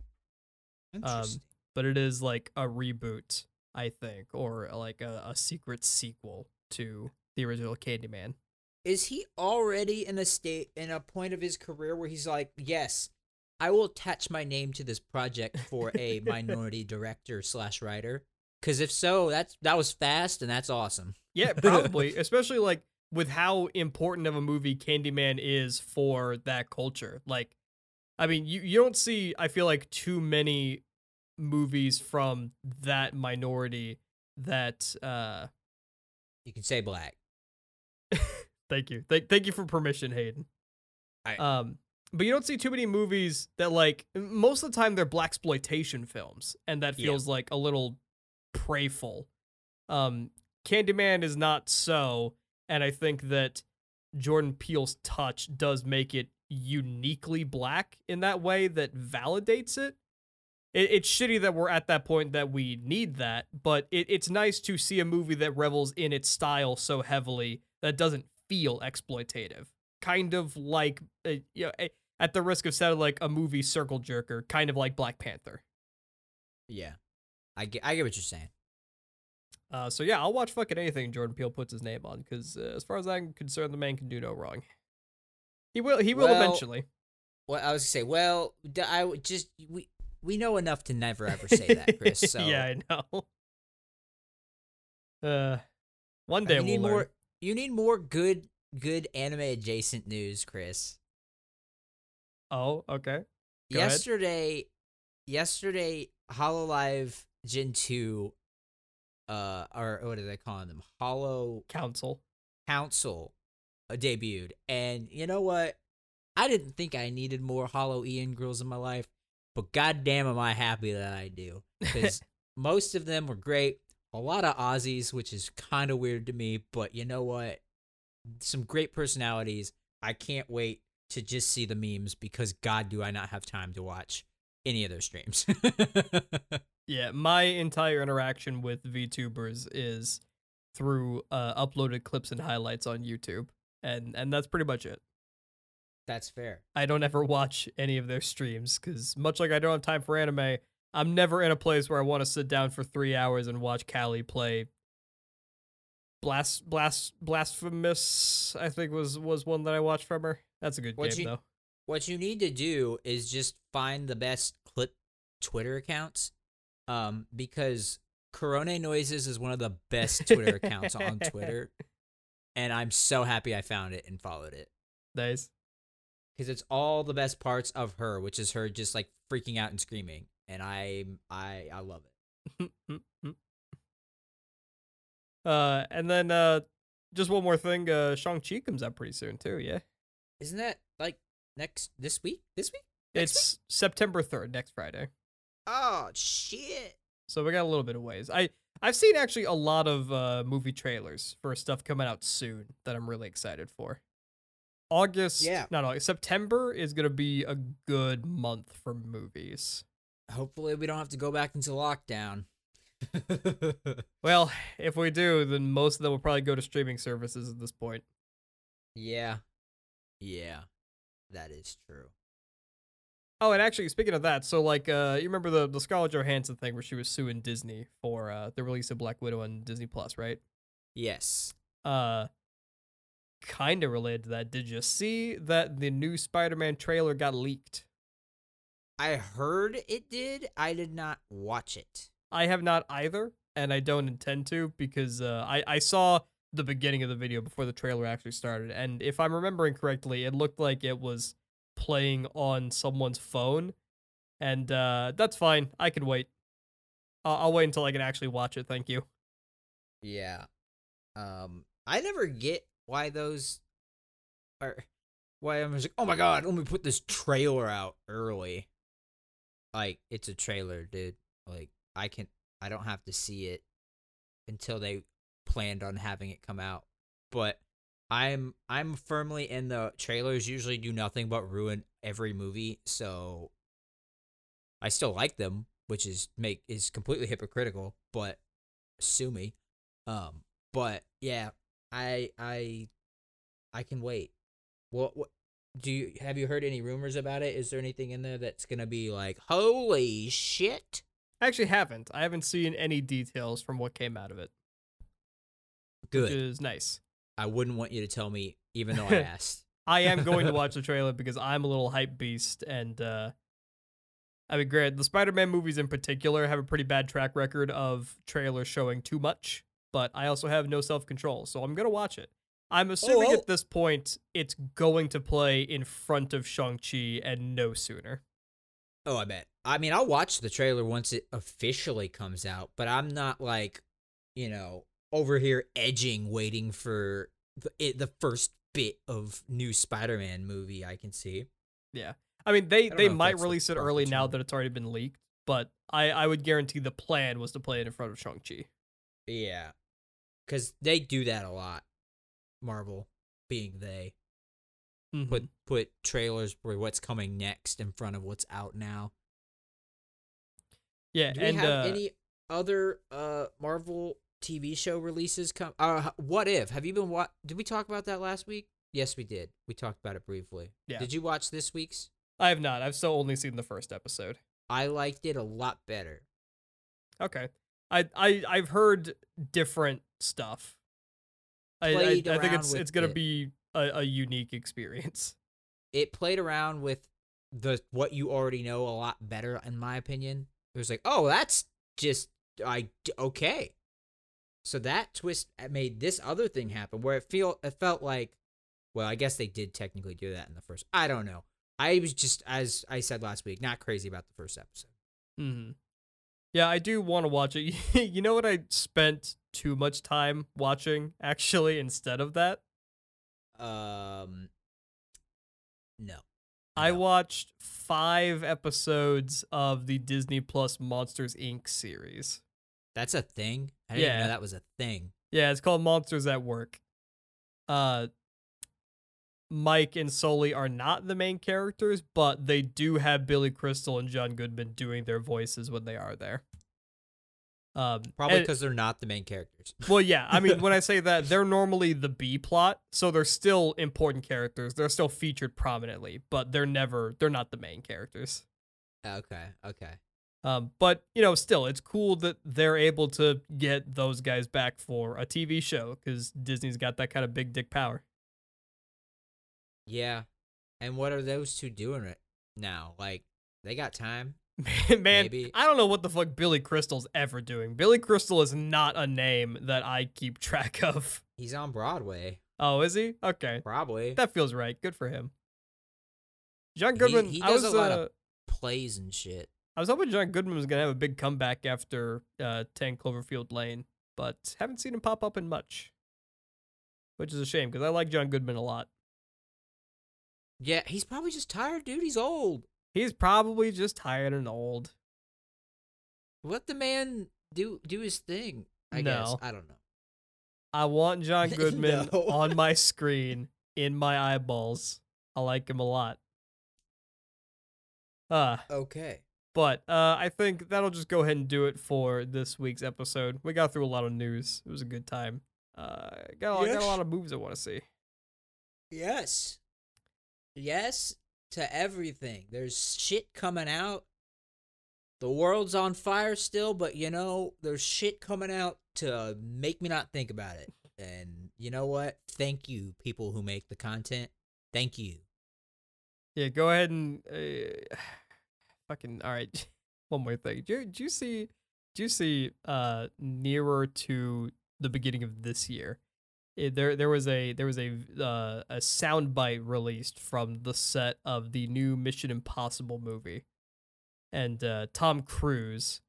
Interesting.
But it is like a reboot, I think, or like a, a secret sequel to the original Candyman.
Is he already in a state in a point of his career where he's like, yes, I will attach my name to this project for a [LAUGHS] minority director slash writer? Because if so, that's that was fast and that's awesome.
Yeah, [LAUGHS] probably, especially like with how important of a movie Candyman is for that culture. Like, I mean, you, you don't see, I feel like, too many movies from that minority that, uh,
You can say black. [LAUGHS]
thank you. Thank, thank you for permission, Hayden.
I-
Um, but you don't see too many movies that like most of the time they're black exploitation films, and that
Yeah.
feels like a little preyful. Um, Candyman is not so, and I think that Jordan Peele's touch does make it uniquely black in that way that validates it. it it's shitty that we're at that point that we need that, but it, it's nice to see a movie that revels in its style so heavily that doesn't feel exploitative. Kind of like, uh, you know, at the risk of sounding like a movie circle jerker, kind of like Black Panther.
Yeah. I get, I get what you're saying.
Uh, so yeah, I'll watch fucking anything Jordan Peele puts his name on because uh, as far as I'm concerned, the man can do no wrong. He will. He will
Well,
eventually.
Well, I was gonna say, well, I would just we we know enough to never ever [LAUGHS] say that, Chris. So
yeah, I know. Uh, one day
you
we'll
need
learn.
more. You need more good good anime adjacent news, Chris.
Oh, okay. Go ahead.
yesterday, yesterday, Hololive Gen two, uh, or what are they calling them? Holo
Council.
Council uh, debuted, and you know what? I didn't think I needed more Holo EN girls in my life, but goddamn, am I happy that I do [LAUGHS] because most of them were great. A lot of Aussies, which is kind of weird to me, but you know what? Some great personalities. I can't wait to just see the memes because God, do I not have time to watch any of those streams. [LAUGHS]
Yeah, my entire interaction with VTubers is through uh, uploaded clips and highlights on YouTube, and and that's pretty much it.
That's fair.
I don't ever watch any of their streams because much like I don't have time for anime, I'm never in a place where I want to sit down for three hours and watch Calli play. Blast, blast, blasphemous. I think was was one that I watched from her. That's a good
What
game
you-
though.
What you need to do is just find the best clip Twitter accounts, um, because Corona Noises is one of the best Twitter accounts on Twitter, [LAUGHS] and I'm so happy I found it and followed it
Nice.
because it's all the best parts of her, which is her just like freaking out and screaming, and I I I love it. [LAUGHS]
uh, and then uh, just one more thing. Uh, Shang Chi comes out pretty soon too. Yeah,
Isn't that like next this week? This week? Next
it's September third, next Friday.
Oh shit!
So we got a little bit of ways. I I've seen actually a lot of uh, movie trailers for stuff coming out soon that I'm really excited for. August,
Yeah.
not August, September is gonna be a good month for movies.
Hopefully, we don't have to go back into lockdown. [LAUGHS]
Well, if we do, then most of them will probably go to streaming services at this point.
yeah, yeah, that is true.
Oh, and actually, speaking of that, so like, uh, you remember the the Scarlett Johansson thing where she was suing Disney for uh the release of Black Widow on Disney Plus, right?
Yes.
Uh, kind of related to that. Did you see that the new Spider-Man trailer got leaked?
I heard it did. I did not watch it.
I have not either, and I don't intend to because uh, I I saw the beginning of the video before the trailer actually started, and if I'm remembering correctly, it looked like it was playing on someone's phone, and uh, that's fine. I can wait. I'll, I'll wait until I can actually watch it. Thank you.
Yeah. Um, I never get why those are. Why I'm just like, oh my god, let me put this trailer out early. Like it's a trailer, dude. Like I can, I don't have to see it until they planned on having it come out. But I'm I'm firmly in the trailers. Usually do nothing but ruin every movie. So I still like them, which is make is completely hypocritical. But sue me. Um, but yeah, I I I can wait. What what do you have you heard any rumors about it? Is there anything in there that's gonna be like holy shit?
I actually haven't. I haven't seen any details from what came out of it, which
Good.
is nice.
I wouldn't want you to tell me, even though I [LAUGHS] asked.
I am going to [LAUGHS] watch the trailer because I'm a little hype beast, and uh, I mean, granted, the Spider-Man movies in particular have a pretty bad track record of trailers showing too much, but I also have no self-control, so I'm gonna watch it. I'm assuming
Oh.
at this point it's going to play in front of Shang-Chi and no sooner.
Oh, I bet. I mean, I'll watch the trailer once it officially comes out, but I'm not like, you know, over here edging, waiting for the, it, the first bit of new Spider-Man movie I can see.
Yeah, I mean, they
don't
they might release it early now that it's already been leaked, but I I would guarantee the plan was to play it in front of Shang-Chi.
Yeah, because they do that a lot. Marvel, being they
Mhm.
put put trailers for what's coming next in front of what's out now.
yeah,
Do we
and
have
uh,
any other uh Marvel TV show releases come? Uh, what if? Have you been what? Did we talk about that last week? Yes, we did. We talked about it briefly.
Yeah.
Did you watch this week's?
I have not. I've still only seen the first episode.
I liked it a lot better.
Okay. I I I've heard different stuff. I I, I think it's it's gonna
it.
be a, a unique experience. [LAUGHS]
It played around with the what you already know a lot better, in my opinion. It was like, oh, that's just I okay. So that twist made this other thing happen, where it feel it felt like, well, I guess they did technically do that in the first. I don't know. I was just, as I said last week, not crazy about the first episode.
hmm Yeah, I do want to watch it. [LAUGHS] you know what? I spent too much time watching actually instead of that.
Um, no.
I watched five episodes of the Disney Plus Monsters Inc. series.
That's a thing. I didn't
Yeah.
know that was a thing.
Yeah, it's called Monsters at Work. Uh Mike and Sully are not the main characters, but they do have Billy Crystal and John Goodman doing their voices when they are there. Um
Probably because they're not the main characters. [LAUGHS]
well, yeah. I mean, when I [LAUGHS] say that, they're normally the B plot, so they're still important characters. They're still featured prominently, but they're never they're not the main characters.
okay. Okay.
Um, but you know, still, it's cool that they're able to get those guys back for a TV show because Disney's got that kind of big dick power.
Yeah. And what are those two doing right now? Like, they got time? [LAUGHS]
Man,
Maybe.
I don't know what the fuck Billy Crystal's ever doing. Billy Crystal is not a name that I keep [LAUGHS] track of.
He's on Broadway.
Oh, is he? Okay,
Probably.
that feels right. Good for him. John Goodman.
he
I
does
was
a lot
uh,
of Plays and shit.
I was hoping John Goodman was gonna have a big comeback after uh, Ten Cloverfield Lane, but haven't seen him pop up in much, which is a shame because I like John Goodman a lot.
Yeah, he's probably just tired, dude. He's old.
He's probably just tired and old.
Let the man do do his thing. I guess. I don't know.
I want John [LAUGHS] Goodman
No.
on my screen in my eyeballs. I like him a lot. Uh,
Okay.
But uh, I think that'll just go ahead and do it for this week's episode. We got through a lot of news. It was a good time. Uh, got a, got a lot of movies I want to see.
Yes. Yes to everything. There's shit coming out. The world's on fire still, but you know, there's shit coming out to make me not think about it. And you know what? Thank you, people who make the content. Thank you.
Yeah, go ahead and uh, fucking all right. [LAUGHS] One more thing. Do you, do you see? Do you see? Uh, nearer to the beginning of this year, it, there there was a there was a uh, a soundbite released from the set of the new Mission Impossible movie, and uh, Tom Cruise,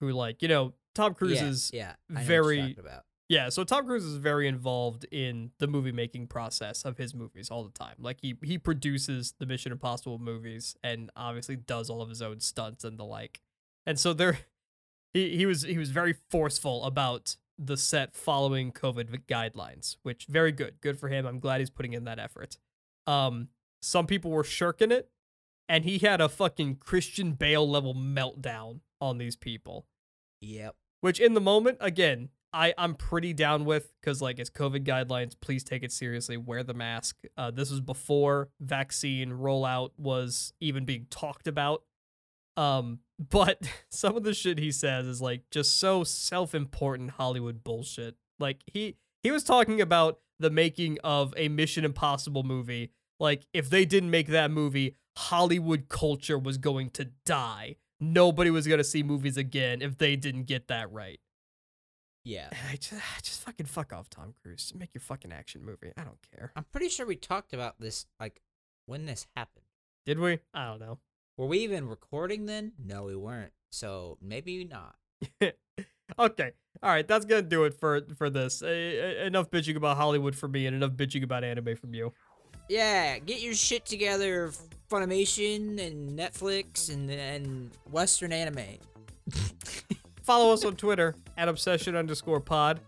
who like you know Tom Cruise
yeah,
is
yeah, I know what you're
very-
about.
Yeah, so Tom Cruise is very involved in the movie making process of his movies all the time. Like he he produces the Mission Impossible movies and obviously does all of his own stunts and the like. And so there [LAUGHS] he he was he was very forceful about the set following COVID guidelines, which very good. Good for him. I'm glad he's putting in that effort. Um some people were shirking it and he had a fucking Christian Bale level meltdown on these people
Yep.
which in the moment again I, I'm pretty down with because like it's COVID guidelines. Please take it seriously. Wear the mask. Uh, this was before vaccine rollout was even being talked about. Um, [LAUGHS] but some of the shit he says is like just so self-important Hollywood bullshit. Like he he was talking about the making of a Mission Impossible movie. Like if they didn't make that movie, Hollywood culture was going to die. Nobody was gonna see movies again if they didn't get that right.
Yeah.
And I just, just fucking fuck off, Tom Cruise. Just make your fucking action movie. I don't care.
I'm pretty sure we talked about this like when this happened.
Did we? I don't know.
Were we even recording then? No, we weren't. So maybe not. [LAUGHS]
okay. All right. That's gonna do it for for this. Uh, uh, enough bitching about Hollywood for me, and enough bitching about anime from you.
Yeah, get your shit together, Funimation and Netflix and and Western anime. [LAUGHS]
Follow us on Twitter at obsession underscore pod.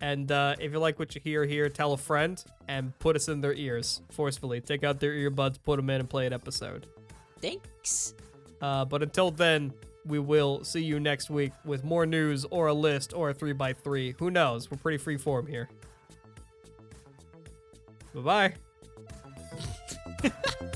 And uh, if you like what you hear here, tell a friend and put us in their ears forcefully. Take out their earbuds, put them in, and play an episode.
Thanks.
Uh, but until then, we will see you next week with more news or a list or a 3x3. Who knows? We're pretty free form here. Bye bye. [LAUGHS]